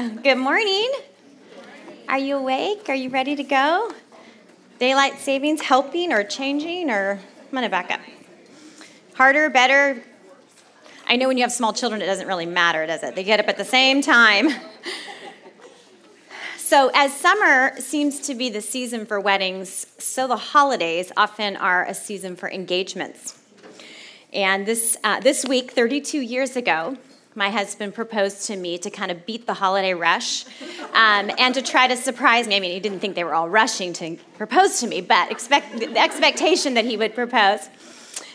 Good morning. Are you awake? Are you ready to go? Daylight savings helping or changing or I'm going to back up. Harder, better. I know when you have small children it doesn't really matter, does it? They get up at the same time. So, as summer seems to be the season for weddings, so the holidays often are a season for engagements. And this, uh, this week, 32 years ago, my husband proposed to me to kind of beat the holiday rush um, and to try to surprise me. I mean, he didn't think they were all rushing to propose to me, but expect, the expectation that he would propose.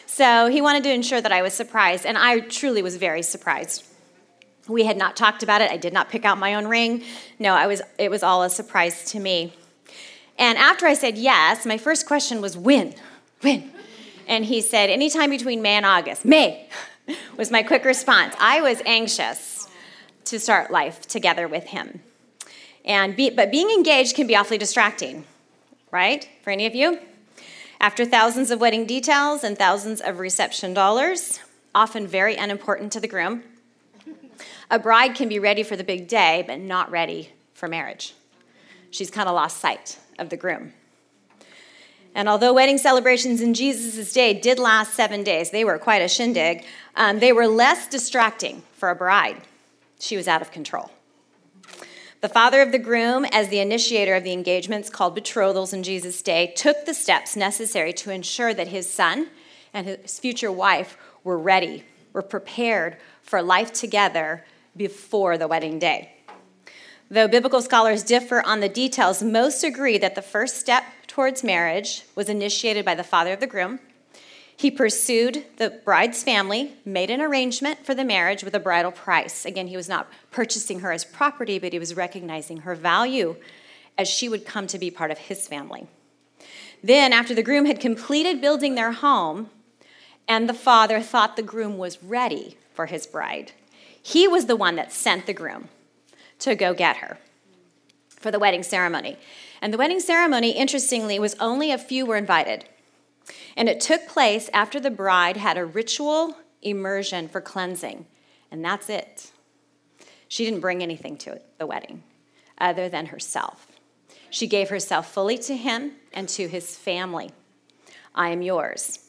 So he wanted to ensure that I was surprised, and I truly was very surprised. We had not talked about it. I did not pick out my own ring. No, I was, it was all a surprise to me. And after I said yes, my first question was when? When? And he said, anytime between May and August. May was my quick response. I was anxious to start life together with him. And be, but being engaged can be awfully distracting, right? For any of you? After thousands of wedding details and thousands of reception dollars, often very unimportant to the groom, a bride can be ready for the big day, but not ready for marriage. She's kind of lost sight of the groom. And although wedding celebrations in Jesus' day did last seven days, they were quite a shindig, um, they were less distracting for a bride. She was out of control. The father of the groom, as the initiator of the engagements called betrothals in Jesus' day, took the steps necessary to ensure that his son and his future wife were ready, were prepared for life together before the wedding day. Though biblical scholars differ on the details, most agree that the first step towards marriage was initiated by the father of the groom. He pursued the bride's family, made an arrangement for the marriage with a bridal price. Again, he was not purchasing her as property, but he was recognizing her value as she would come to be part of his family. Then, after the groom had completed building their home, and the father thought the groom was ready for his bride, he was the one that sent the groom to go get her for the wedding ceremony. And the wedding ceremony, interestingly, was only a few were invited. And it took place after the bride had a ritual immersion for cleansing. And that's it. She didn't bring anything to it, the wedding other than herself. She gave herself fully to him and to his family. I am yours.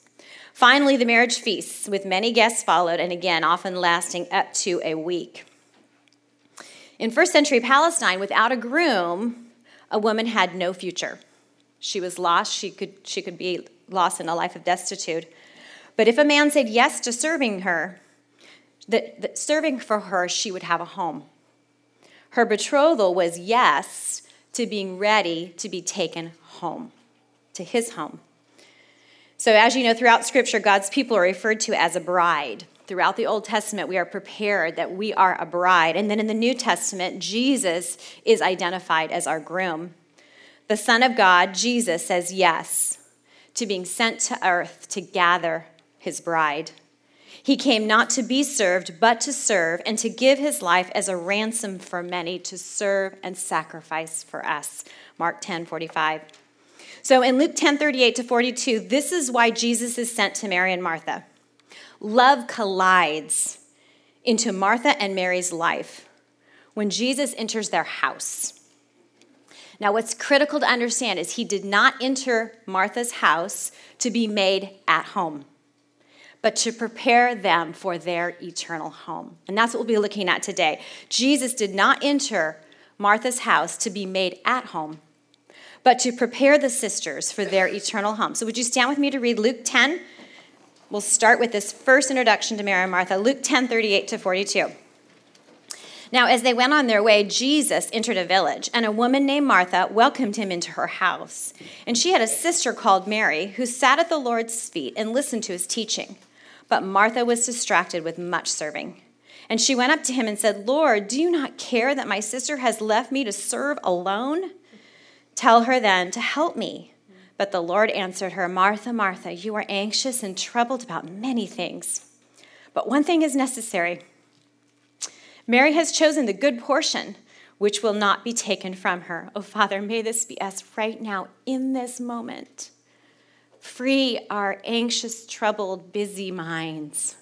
Finally, the marriage feasts, with many guests followed, and again, often lasting up to a week. In first century Palestine, without a groom, a woman had no future. She was lost, she could, she could be lost in a life of destitute. But if a man said yes to serving her, that, that serving for her, she would have a home. Her betrothal was yes to being ready to be taken home, to his home. So, as you know, throughout Scripture, God's people are referred to as a bride. Throughout the Old Testament, we are prepared that we are a bride. And then in the New Testament, Jesus is identified as our groom. The Son of God, Jesus, says yes to being sent to earth to gather his bride. He came not to be served, but to serve and to give his life as a ransom for many, to serve and sacrifice for us. Mark 10 45. So in Luke 10 38 to 42, this is why Jesus is sent to Mary and Martha. Love collides into Martha and Mary's life when Jesus enters their house. Now, what's critical to understand is he did not enter Martha's house to be made at home, but to prepare them for their eternal home. And that's what we'll be looking at today. Jesus did not enter Martha's house to be made at home, but to prepare the sisters for their eternal home. So, would you stand with me to read Luke 10? We'll start with this first introduction to Mary and Martha, Luke 10 38 to 42. Now, as they went on their way, Jesus entered a village, and a woman named Martha welcomed him into her house. And she had a sister called Mary who sat at the Lord's feet and listened to his teaching. But Martha was distracted with much serving. And she went up to him and said, Lord, do you not care that my sister has left me to serve alone? Tell her then to help me. But the Lord answered her, Martha, Martha, you are anxious and troubled about many things. But one thing is necessary. Mary has chosen the good portion, which will not be taken from her. Oh, Father, may this be us right now in this moment. Free our anxious, troubled, busy minds.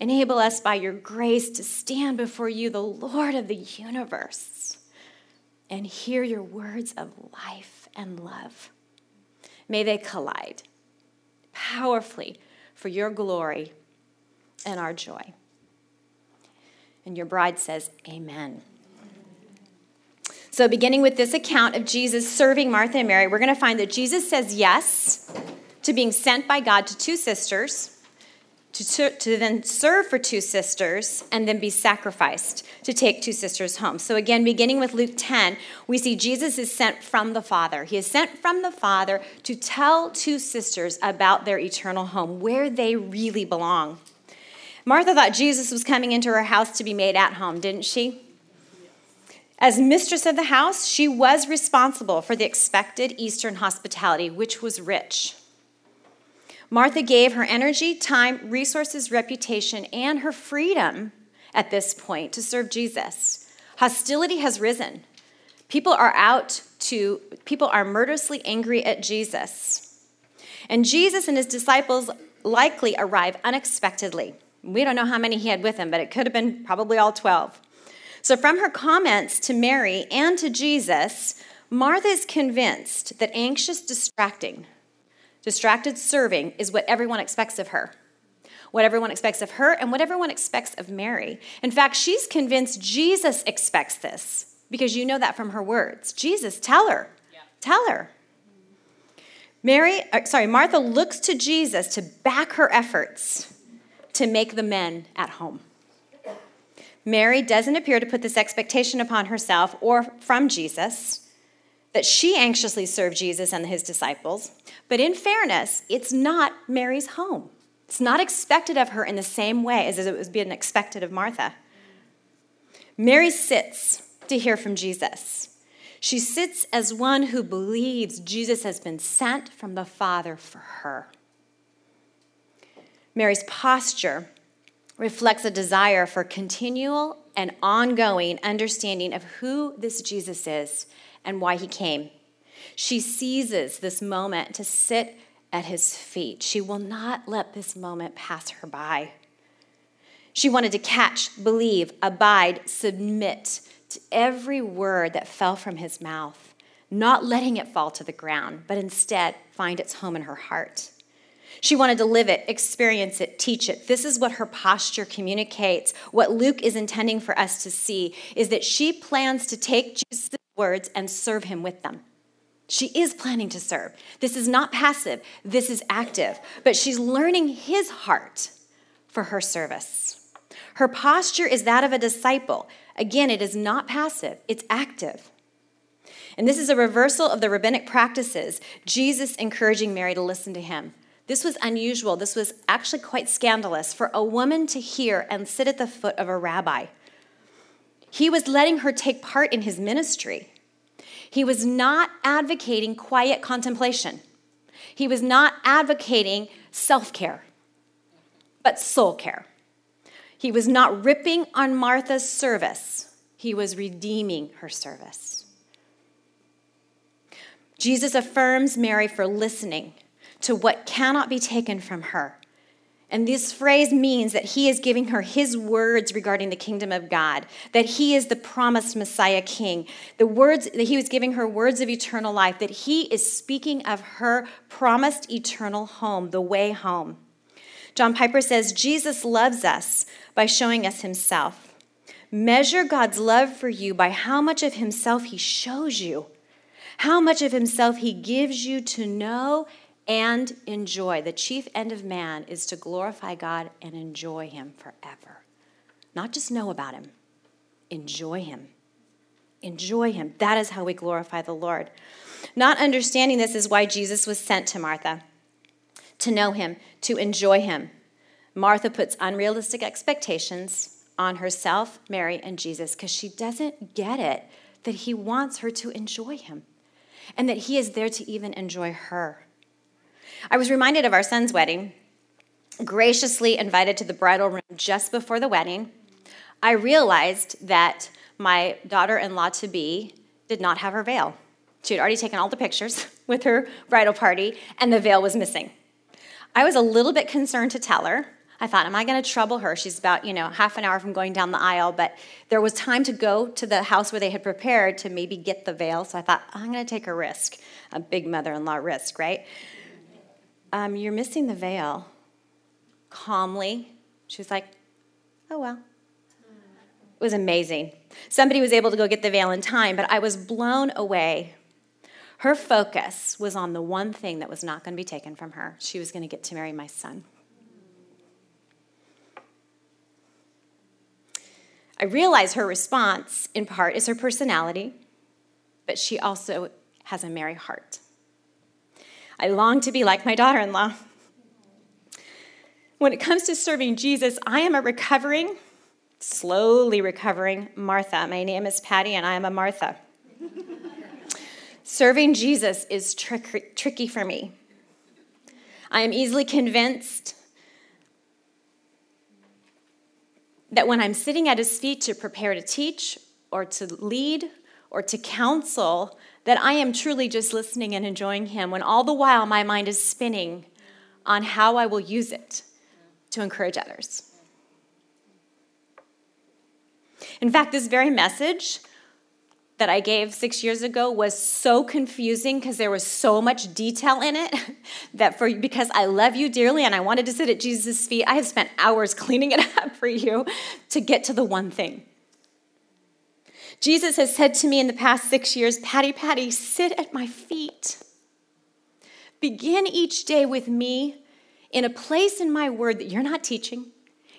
Enable us by your grace to stand before you, the Lord of the universe, and hear your words of life and love. May they collide powerfully for your glory and our joy. And your bride says, Amen. So, beginning with this account of Jesus serving Martha and Mary, we're going to find that Jesus says yes to being sent by God to two sisters, to, to then serve for two sisters, and then be sacrificed to take two sisters home. So, again, beginning with Luke 10, we see Jesus is sent from the Father. He is sent from the Father to tell two sisters about their eternal home, where they really belong. Martha thought Jesus was coming into her house to be made at home, didn't she? As mistress of the house, she was responsible for the expected Eastern hospitality, which was rich. Martha gave her energy, time, resources, reputation, and her freedom at this point to serve Jesus. Hostility has risen. People are out to, people are murderously angry at Jesus. And Jesus and his disciples likely arrive unexpectedly. We don't know how many he had with him, but it could have been probably all 12. So, from her comments to Mary and to Jesus, Martha is convinced that anxious distracting, distracted serving is what everyone expects of her. What everyone expects of her and what everyone expects of Mary. In fact, she's convinced Jesus expects this because you know that from her words. Jesus, tell her. Yeah. Tell her. Mary, uh, sorry, Martha looks to Jesus to back her efforts to make the men at home. Mary doesn't appear to put this expectation upon herself or from Jesus that she anxiously served Jesus and his disciples. But in fairness, it's not Mary's home. It's not expected of her in the same way as it was being expected of Martha. Mary sits to hear from Jesus. She sits as one who believes Jesus has been sent from the Father for her. Mary's posture reflects a desire for continual and ongoing understanding of who this Jesus is and why he came. She seizes this moment to sit at his feet. She will not let this moment pass her by. She wanted to catch, believe, abide, submit to every word that fell from his mouth, not letting it fall to the ground, but instead find its home in her heart. She wanted to live it, experience it, teach it. This is what her posture communicates. What Luke is intending for us to see is that she plans to take Jesus' words and serve him with them. She is planning to serve. This is not passive, this is active, but she's learning his heart for her service. Her posture is that of a disciple. Again, it is not passive, it's active. And this is a reversal of the rabbinic practices, Jesus encouraging Mary to listen to him. This was unusual. This was actually quite scandalous for a woman to hear and sit at the foot of a rabbi. He was letting her take part in his ministry. He was not advocating quiet contemplation. He was not advocating self care, but soul care. He was not ripping on Martha's service, he was redeeming her service. Jesus affirms Mary for listening to what cannot be taken from her. And this phrase means that he is giving her his words regarding the kingdom of God, that he is the promised Messiah king. The words that he was giving her words of eternal life, that he is speaking of her promised eternal home, the way home. John Piper says Jesus loves us by showing us himself. Measure God's love for you by how much of himself he shows you, how much of himself he gives you to know and enjoy. The chief end of man is to glorify God and enjoy Him forever. Not just know about Him, enjoy Him. Enjoy Him. That is how we glorify the Lord. Not understanding this is why Jesus was sent to Martha to know Him, to enjoy Him. Martha puts unrealistic expectations on herself, Mary, and Jesus because she doesn't get it that He wants her to enjoy Him and that He is there to even enjoy her. I was reminded of our son's wedding, graciously invited to the bridal room just before the wedding. I realized that my daughter in law to be did not have her veil. She had already taken all the pictures with her bridal party, and the veil was missing. I was a little bit concerned to tell her. I thought, am I going to trouble her? She's about, you know, half an hour from going down the aisle, but there was time to go to the house where they had prepared to maybe get the veil. So I thought, I'm going to take a risk, a big mother in law risk, right? Um, you're missing the veil. Calmly, she was like, oh, well. It was amazing. Somebody was able to go get the veil in time, but I was blown away. Her focus was on the one thing that was not going to be taken from her. She was going to get to marry my son. I realize her response, in part, is her personality, but she also has a merry heart. I long to be like my daughter in law. When it comes to serving Jesus, I am a recovering, slowly recovering Martha. My name is Patty, and I am a Martha. Serving Jesus is trick- tricky for me. I am easily convinced that when I'm sitting at his feet to prepare to teach or to lead or to counsel, that I am truly just listening and enjoying him when all the while my mind is spinning on how I will use it to encourage others. In fact, this very message that I gave six years ago was so confusing because there was so much detail in it that for because I love you dearly and I wanted to sit at Jesus' feet, I have spent hours cleaning it up for you to get to the one thing. Jesus has said to me in the past six years, Patty, Patty, sit at my feet. Begin each day with me in a place in my word that you're not teaching,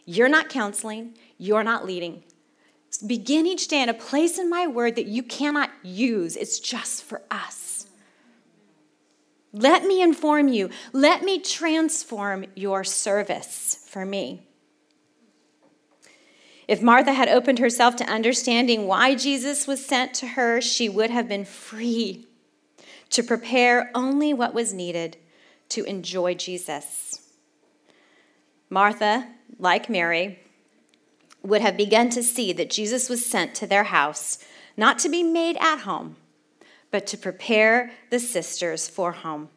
you're not counseling, you're not leading. Begin each day in a place in my word that you cannot use, it's just for us. Let me inform you. Let me transform your service for me. If Martha had opened herself to understanding why Jesus was sent to her, she would have been free to prepare only what was needed to enjoy Jesus. Martha, like Mary, would have begun to see that Jesus was sent to their house, not to be made at home, but to prepare the sisters for home.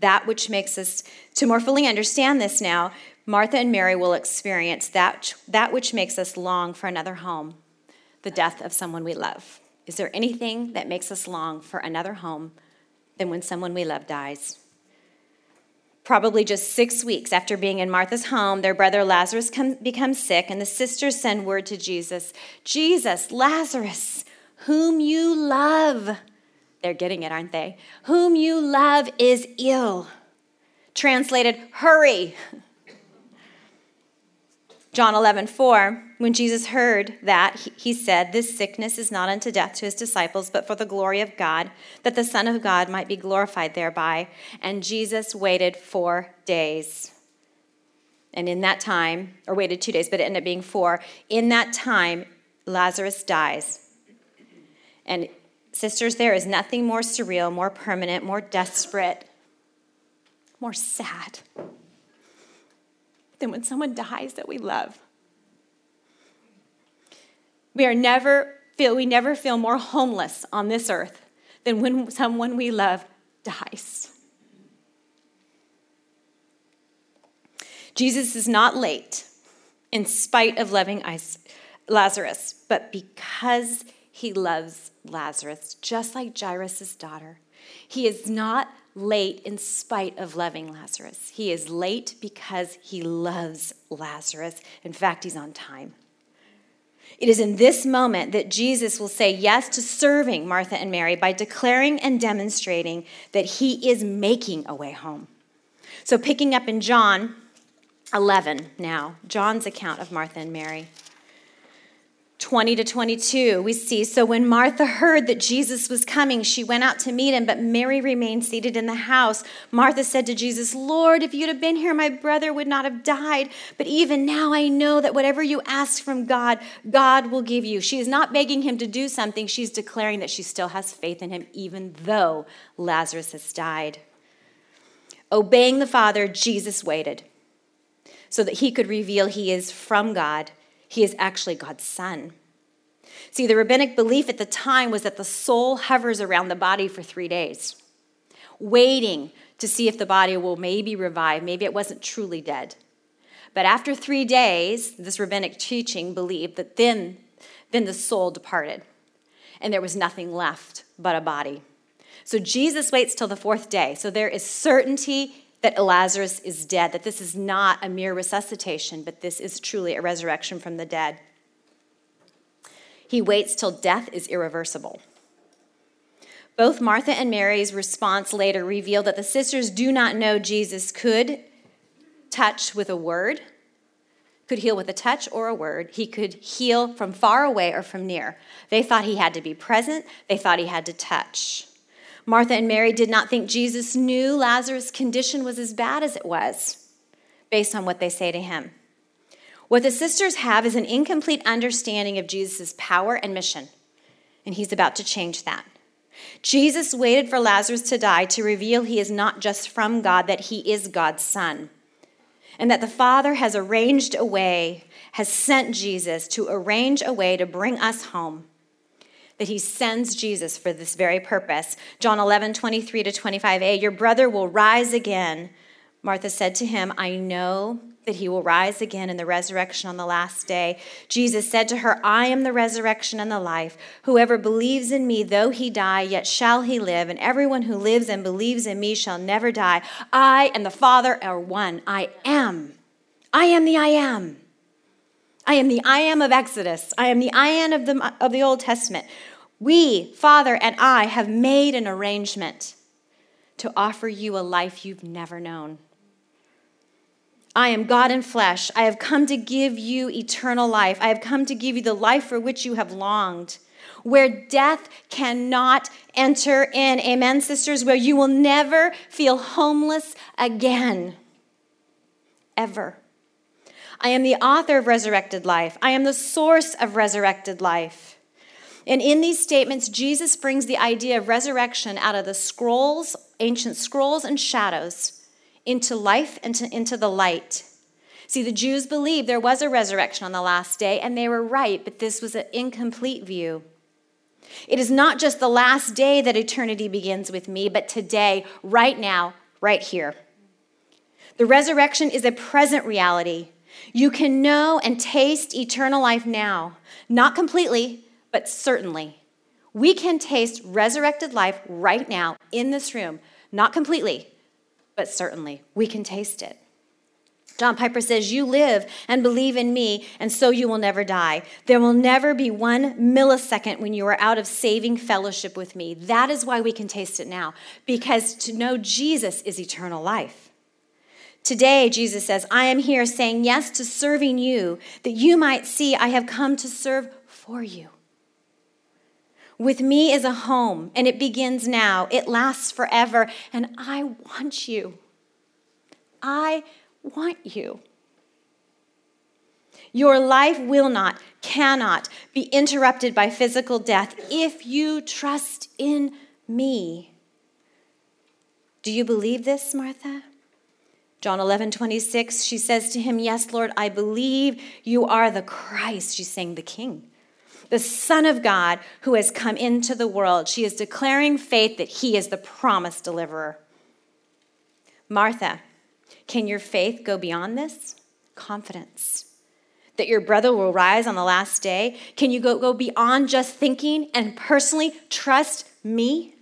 That which makes us, to more fully understand this now, Martha and Mary will experience that, that which makes us long for another home, the death of someone we love. Is there anything that makes us long for another home than when someone we love dies? Probably just six weeks after being in Martha's home, their brother Lazarus come, becomes sick, and the sisters send word to Jesus Jesus, Lazarus, whom you love. They're getting it, aren't they? Whom you love is ill. Translated, hurry. John 11, 4, when Jesus heard that, he said, This sickness is not unto death to his disciples, but for the glory of God, that the Son of God might be glorified thereby. And Jesus waited four days. And in that time, or waited two days, but it ended up being four. In that time, Lazarus dies. And sisters, there is nothing more surreal, more permanent, more desperate, more sad than when someone dies that we love. We are never feel we never feel more homeless on this earth than when someone we love dies. Jesus is not late in spite of loving Lazarus, but because he loves Lazarus, just like Jairus' daughter. He is not late in spite of loving Lazarus. He is late because he loves Lazarus. In fact, he's on time. It is in this moment that Jesus will say yes to serving Martha and Mary by declaring and demonstrating that he is making a way home. So, picking up in John 11 now, John's account of Martha and Mary. 20 to 22, we see so when Martha heard that Jesus was coming, she went out to meet him, but Mary remained seated in the house. Martha said to Jesus, Lord, if you'd have been here, my brother would not have died. But even now I know that whatever you ask from God, God will give you. She is not begging him to do something, she's declaring that she still has faith in him, even though Lazarus has died. Obeying the Father, Jesus waited so that he could reveal he is from God he is actually God's son. See, the rabbinic belief at the time was that the soul hovers around the body for three days, waiting to see if the body will maybe revive. Maybe it wasn't truly dead. But after three days, this rabbinic teaching believed that then, then the soul departed, and there was nothing left but a body. So Jesus waits till the fourth day. So there is certainty that Lazarus is dead, that this is not a mere resuscitation, but this is truly a resurrection from the dead. He waits till death is irreversible. Both Martha and Mary's response later reveal that the sisters do not know Jesus could touch with a word, could heal with a touch or a word. He could heal from far away or from near. They thought he had to be present, they thought he had to touch. Martha and Mary did not think Jesus knew Lazarus' condition was as bad as it was, based on what they say to him. What the sisters have is an incomplete understanding of Jesus' power and mission, and he's about to change that. Jesus waited for Lazarus to die to reveal he is not just from God, that he is God's son. And that the Father has arranged a way, has sent Jesus to arrange a way to bring us home. That he sends Jesus for this very purpose. John 11, 23 to 25a, your brother will rise again. Martha said to him, I know that he will rise again in the resurrection on the last day. Jesus said to her, I am the resurrection and the life. Whoever believes in me, though he die, yet shall he live, and everyone who lives and believes in me shall never die. I and the Father are one. I am. I am the I am. I am the I am of Exodus. I am the I am of the, of the Old Testament. We, Father and I, have made an arrangement to offer you a life you've never known. I am God in flesh. I have come to give you eternal life. I have come to give you the life for which you have longed, where death cannot enter in. Amen, sisters, where you will never feel homeless again. Ever. I am the author of resurrected life. I am the source of resurrected life. And in these statements, Jesus brings the idea of resurrection out of the scrolls, ancient scrolls and shadows into life and to, into the light. See, the Jews believed there was a resurrection on the last day, and they were right, but this was an incomplete view. It is not just the last day that eternity begins with me, but today, right now, right here. The resurrection is a present reality. You can know and taste eternal life now, not completely, but certainly. We can taste resurrected life right now in this room, not completely, but certainly we can taste it. John Piper says, You live and believe in me, and so you will never die. There will never be one millisecond when you are out of saving fellowship with me. That is why we can taste it now, because to know Jesus is eternal life. Today, Jesus says, I am here saying yes to serving you, that you might see I have come to serve for you. With me is a home, and it begins now. It lasts forever, and I want you. I want you. Your life will not, cannot be interrupted by physical death if you trust in me. Do you believe this, Martha? John 11, 26, she says to him, Yes, Lord, I believe you are the Christ. She's saying the King the Son of God who has come into the world. She is declaring faith that he is the promised deliverer. Martha, can your faith go beyond this? Confidence. That your brother will rise on the last day? Can you go, go beyond just thinking and personally trust me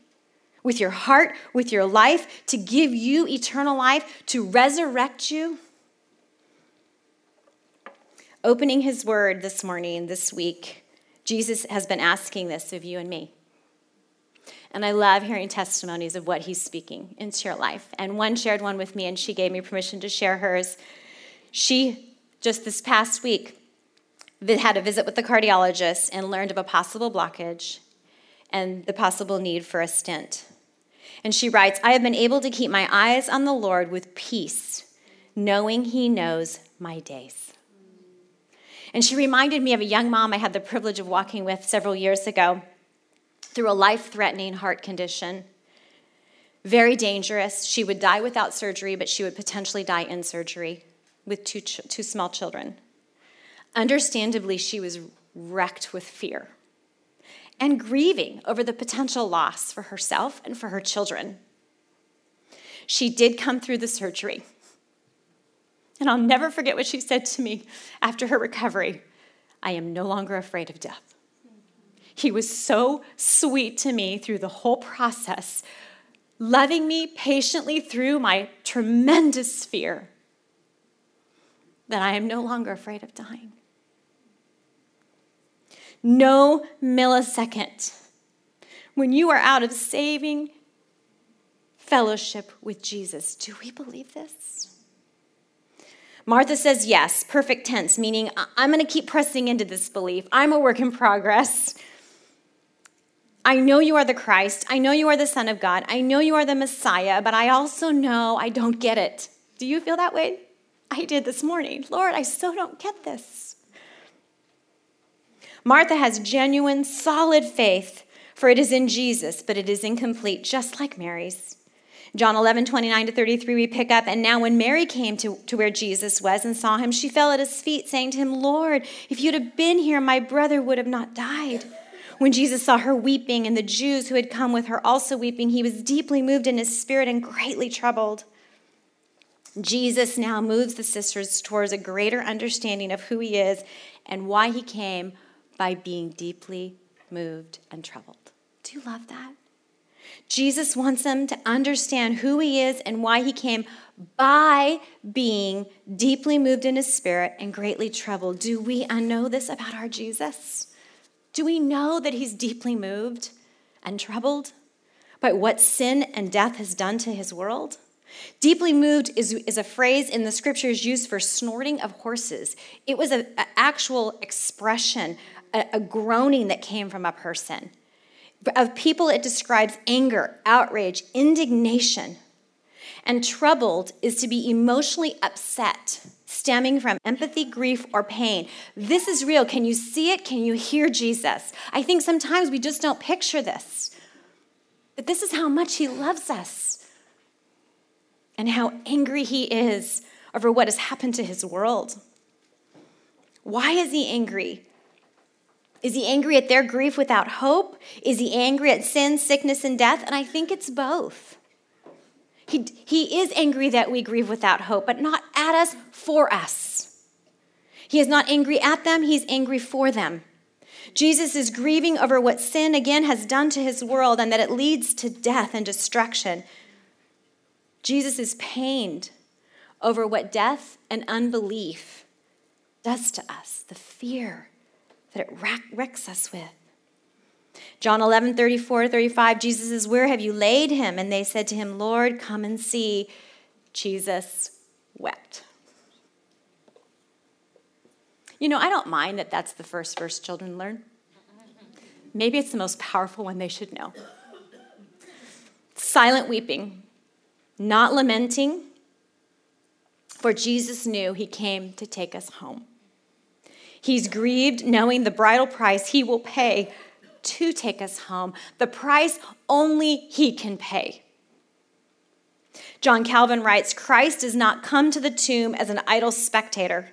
with your heart, with your life, to give you eternal life, to resurrect you? Opening his word this morning, this week, Jesus has been asking this of you and me. And I love hearing testimonies of what he's speaking into your life. And one shared one with me, and she gave me permission to share hers. She, just this past week, had a visit with the cardiologist and learned of a possible blockage and the possible need for a stent. And she writes, I have been able to keep my eyes on the Lord with peace, knowing he knows my days. And she reminded me of a young mom I had the privilege of walking with several years ago through a life threatening heart condition. Very dangerous. She would die without surgery, but she would potentially die in surgery with two, ch- two small children. Understandably, she was wrecked with fear and grieving over the potential loss for herself and for her children. She did come through the surgery. And I'll never forget what she said to me after her recovery I am no longer afraid of death. He was so sweet to me through the whole process, loving me patiently through my tremendous fear that I am no longer afraid of dying. No millisecond when you are out of saving fellowship with Jesus. Do we believe this? Martha says yes, perfect tense, meaning I'm going to keep pressing into this belief. I'm a work in progress. I know you are the Christ. I know you are the Son of God. I know you are the Messiah, but I also know I don't get it. Do you feel that way? I did this morning. Lord, I so don't get this. Martha has genuine, solid faith, for it is in Jesus, but it is incomplete, just like Mary's. John 11, 29 to 33, we pick up. And now, when Mary came to, to where Jesus was and saw him, she fell at his feet, saying to him, Lord, if you'd have been here, my brother would have not died. When Jesus saw her weeping and the Jews who had come with her also weeping, he was deeply moved in his spirit and greatly troubled. Jesus now moves the sisters towards a greater understanding of who he is and why he came by being deeply moved and troubled. Do you love that? Jesus wants them to understand who he is and why he came by being deeply moved in his spirit and greatly troubled. Do we know this about our Jesus? Do we know that he's deeply moved and troubled by what sin and death has done to his world? Deeply moved is, is a phrase in the scriptures used for snorting of horses. It was an actual expression, a, a groaning that came from a person. Of people, it describes anger, outrage, indignation. And troubled is to be emotionally upset stemming from empathy, grief, or pain. This is real. Can you see it? Can you hear Jesus? I think sometimes we just don't picture this. But this is how much He loves us and how angry He is over what has happened to His world. Why is He angry? Is He angry at their grief without hope? Is He angry at sin, sickness, and death? And I think it's both. He, he is angry that we grieve without hope, but not at us, for us. He is not angry at them, he's angry for them. Jesus is grieving over what sin again has done to his world and that it leads to death and destruction. Jesus is pained over what death and unbelief does to us, the fear that it wrecks us with. John 11, 34, 35, Jesus says, Where have you laid him? And they said to him, Lord, come and see. Jesus wept. You know, I don't mind that that's the first verse children learn. Maybe it's the most powerful one they should know. Silent weeping, not lamenting, for Jesus knew he came to take us home. He's grieved knowing the bridal price he will pay to take us home, the price only He can pay. John Calvin writes Christ does not come to the tomb as an idle spectator,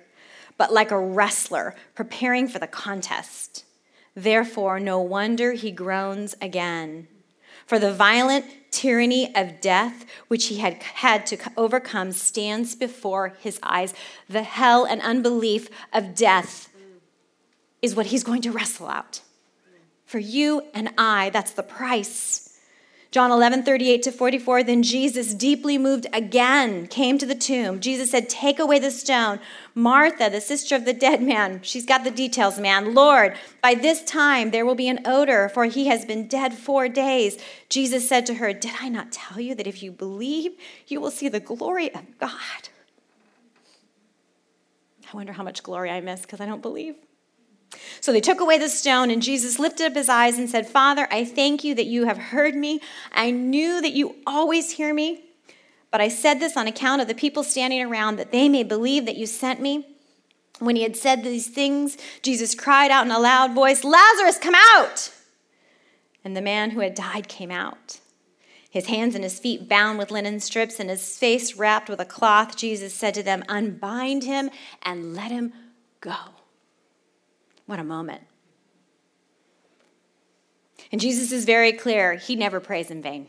but like a wrestler preparing for the contest. Therefore, no wonder he groans again. For the violent tyranny of death, which he had had to overcome, stands before his eyes. The hell and unbelief of death is what he's going to wrestle out. For you and I, that's the price. John 11, 38 to 44, then Jesus, deeply moved again, came to the tomb. Jesus said, Take away the stone. Martha, the sister of the dead man, she's got the details, man. Lord, by this time there will be an odor, for he has been dead four days. Jesus said to her, Did I not tell you that if you believe, you will see the glory of God? I wonder how much glory I miss because I don't believe. So they took away the stone, and Jesus lifted up his eyes and said, Father, I thank you that you have heard me. I knew that you always hear me, but I said this on account of the people standing around, that they may believe that you sent me. When he had said these things, Jesus cried out in a loud voice, Lazarus, come out! And the man who had died came out. His hands and his feet bound with linen strips and his face wrapped with a cloth, Jesus said to them, Unbind him and let him go. What a moment. And Jesus is very clear, he never prays in vain.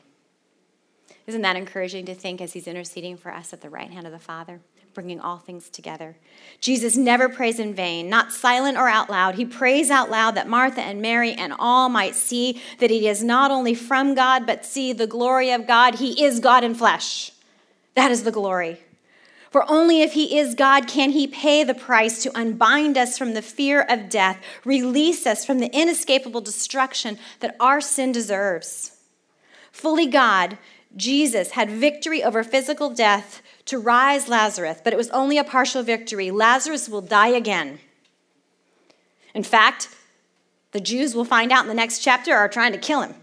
Isn't that encouraging to think as he's interceding for us at the right hand of the Father? bringing all things together. Jesus never prays in vain, not silent or out loud. He prays out loud that Martha and Mary and all might see that he is not only from God, but see the glory of God. He is God in flesh. That is the glory. For only if he is God can he pay the price to unbind us from the fear of death, release us from the inescapable destruction that our sin deserves. Fully God, Jesus had victory over physical death to rise Lazarus, but it was only a partial victory. Lazarus will die again. In fact, the Jews will find out in the next chapter are trying to kill him.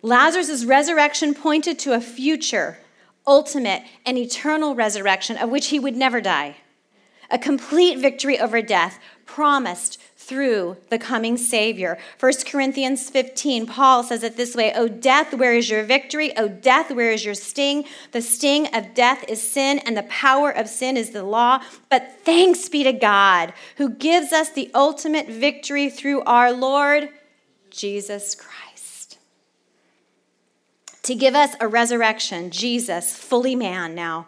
Lazarus' resurrection pointed to a future ultimate, and eternal resurrection of which he would never die. A complete victory over death promised through the coming Savior. 1 Corinthians 15, Paul says it this way O death, where is your victory? O death, where is your sting? The sting of death is sin, and the power of sin is the law. But thanks be to God, who gives us the ultimate victory through our Lord Jesus Christ to give us a resurrection, Jesus, fully man now,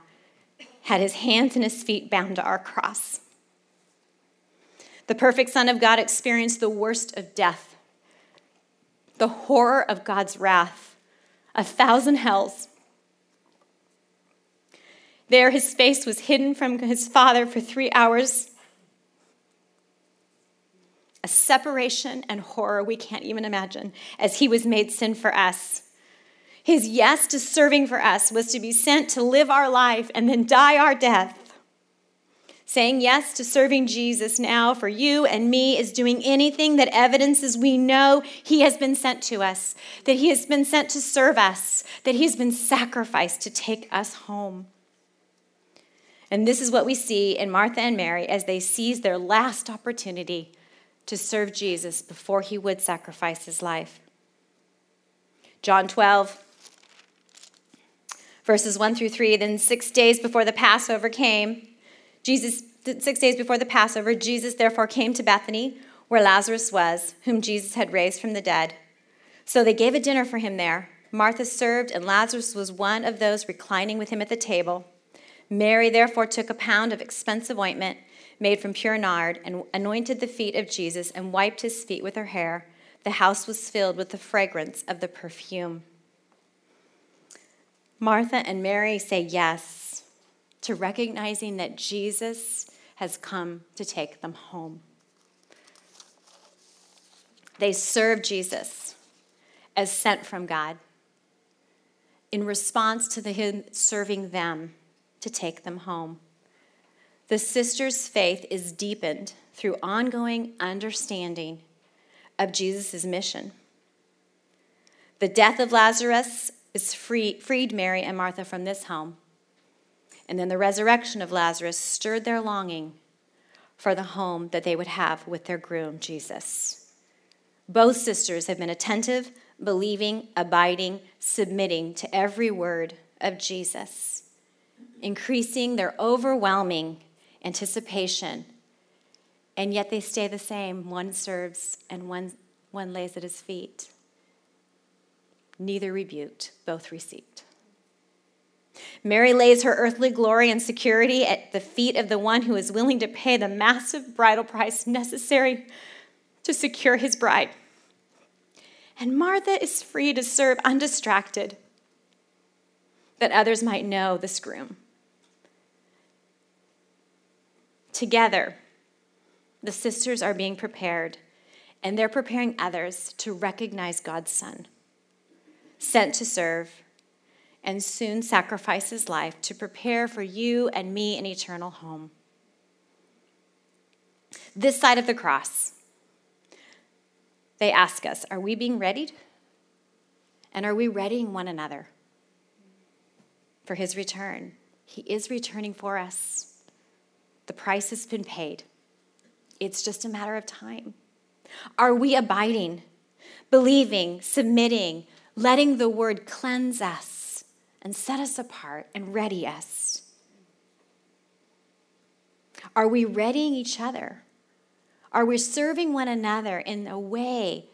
had his hands and his feet bound to our cross. The perfect Son of God experienced the worst of death, the horror of God's wrath, a thousand hells. There, his face was hidden from his Father for three hours. A separation and horror we can't even imagine as he was made sin for us. His yes to serving for us was to be sent to live our life and then die our death. Saying yes to serving Jesus now for you and me is doing anything that evidences we know He has been sent to us, that He has been sent to serve us, that He has been sacrificed to take us home. And this is what we see in Martha and Mary as they seize their last opportunity to serve Jesus before He would sacrifice His life. John 12, verses 1 through 3. Then, six days before the Passover came, Jesus, six days before the Passover, Jesus therefore came to Bethany, where Lazarus was, whom Jesus had raised from the dead. So they gave a dinner for him there. Martha served, and Lazarus was one of those reclining with him at the table. Mary therefore took a pound of expensive ointment made from pure nard and anointed the feet of Jesus and wiped his feet with her hair. The house was filled with the fragrance of the perfume. Martha and Mary say yes to recognizing that Jesus has come to take them home. They serve Jesus as sent from God in response to the, him serving them to take them home. The sisters' faith is deepened through ongoing understanding of Jesus' mission. The death of Lazarus is free, freed Mary and Martha from this home. And then the resurrection of Lazarus stirred their longing for the home that they would have with their groom, Jesus. Both sisters have been attentive, believing, abiding, submitting to every word of Jesus, increasing their overwhelming anticipation. And yet they stay the same. One serves and one, one lays at his feet neither rebuked, both received. Mary lays her earthly glory and security at the feet of the one who is willing to pay the massive bridal price necessary to secure his bride. And Martha is free to serve undistracted, that others might know this groom. Together, the sisters are being prepared, and they're preparing others to recognize God's Son sent to serve, and soon sacrifice his life to prepare for you and me an eternal home. This side of the cross, they ask us, Are we being readied? And are we readying one another for his return? He is returning for us. The price has been paid. It's just a matter of time. Are we abiding, believing, submitting, letting the word cleanse us and set us apart and ready us? Are we readying each other? Are we serving one another in a way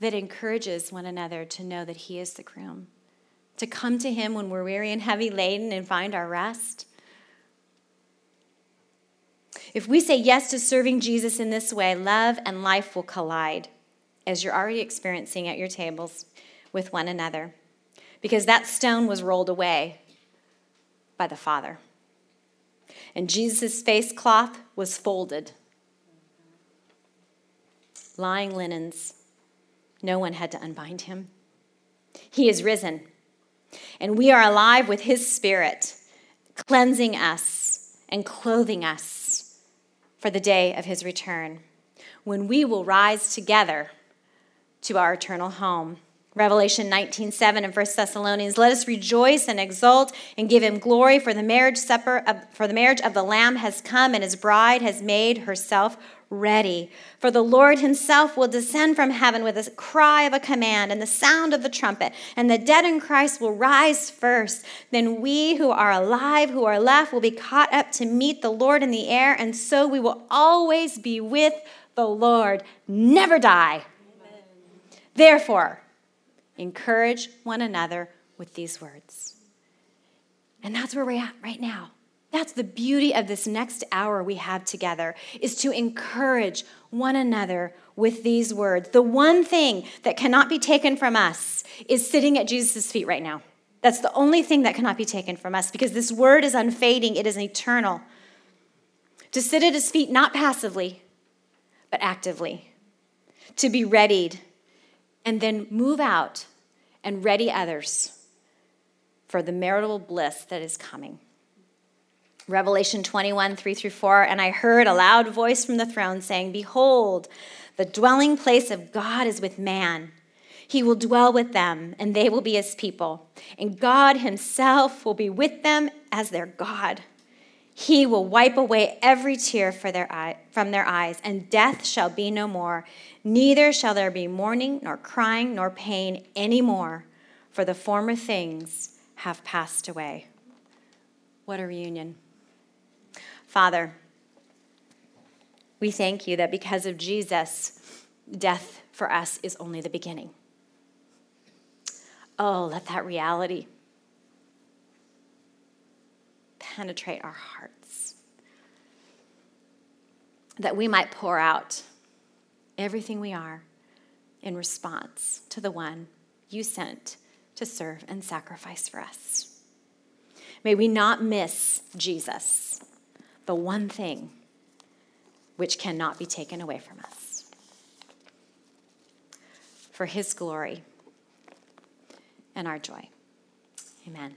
that encourages one another to know that He is the groom? To come to Him when we're weary and heavy laden and find our rest? If we say yes to serving Jesus in this way, love and life will collide, as you're already experiencing at your tables with one another, because that stone was rolled away by the Father. And Jesus' face cloth was folded. Lying linens, no one had to unbind him. He is risen, and we are alive with his spirit, cleansing us and clothing us for the day of his return, when we will rise together to our eternal home. Revelation 19:7 and 1 Thessalonians, let us rejoice and exult and give him glory for the marriage supper of, for the marriage of the lamb has come and his bride has made herself ready. For the Lord himself will descend from heaven with a cry of a command and the sound of the trumpet, and the dead in Christ will rise first. Then we who are alive, who are left, will be caught up to meet the Lord in the air, and so we will always be with the Lord, never die. Amen. Therefore, Encourage one another with these words. And that's where we're at right now. That's the beauty of this next hour we have together is to encourage one another with these words. The one thing that cannot be taken from us is sitting at Jesus' feet right now. That's the only thing that cannot be taken from us because this word is unfading, it is eternal. To sit at his feet not passively, but actively. To be readied and then move out and ready others for the marital bliss that is coming. Revelation 21, 3 through 4. And I heard a loud voice from the throne saying, Behold, the dwelling place of God is with man. He will dwell with them, and they will be his people. And God himself will be with them as their God. He will wipe away every tear their eye, from their eyes, and death shall be no more. Neither shall there be mourning, nor crying, nor pain any more, for the former things have passed away. What a reunion. Father, we thank you that because of Jesus, death for us is only the beginning. Oh, let that reality penetrate our hearts. That we might pour out everything we are in response to the one you sent to serve and sacrifice for us. May we not miss Jesus, the one thing which cannot be taken away from us. For his glory and our joy. Amen.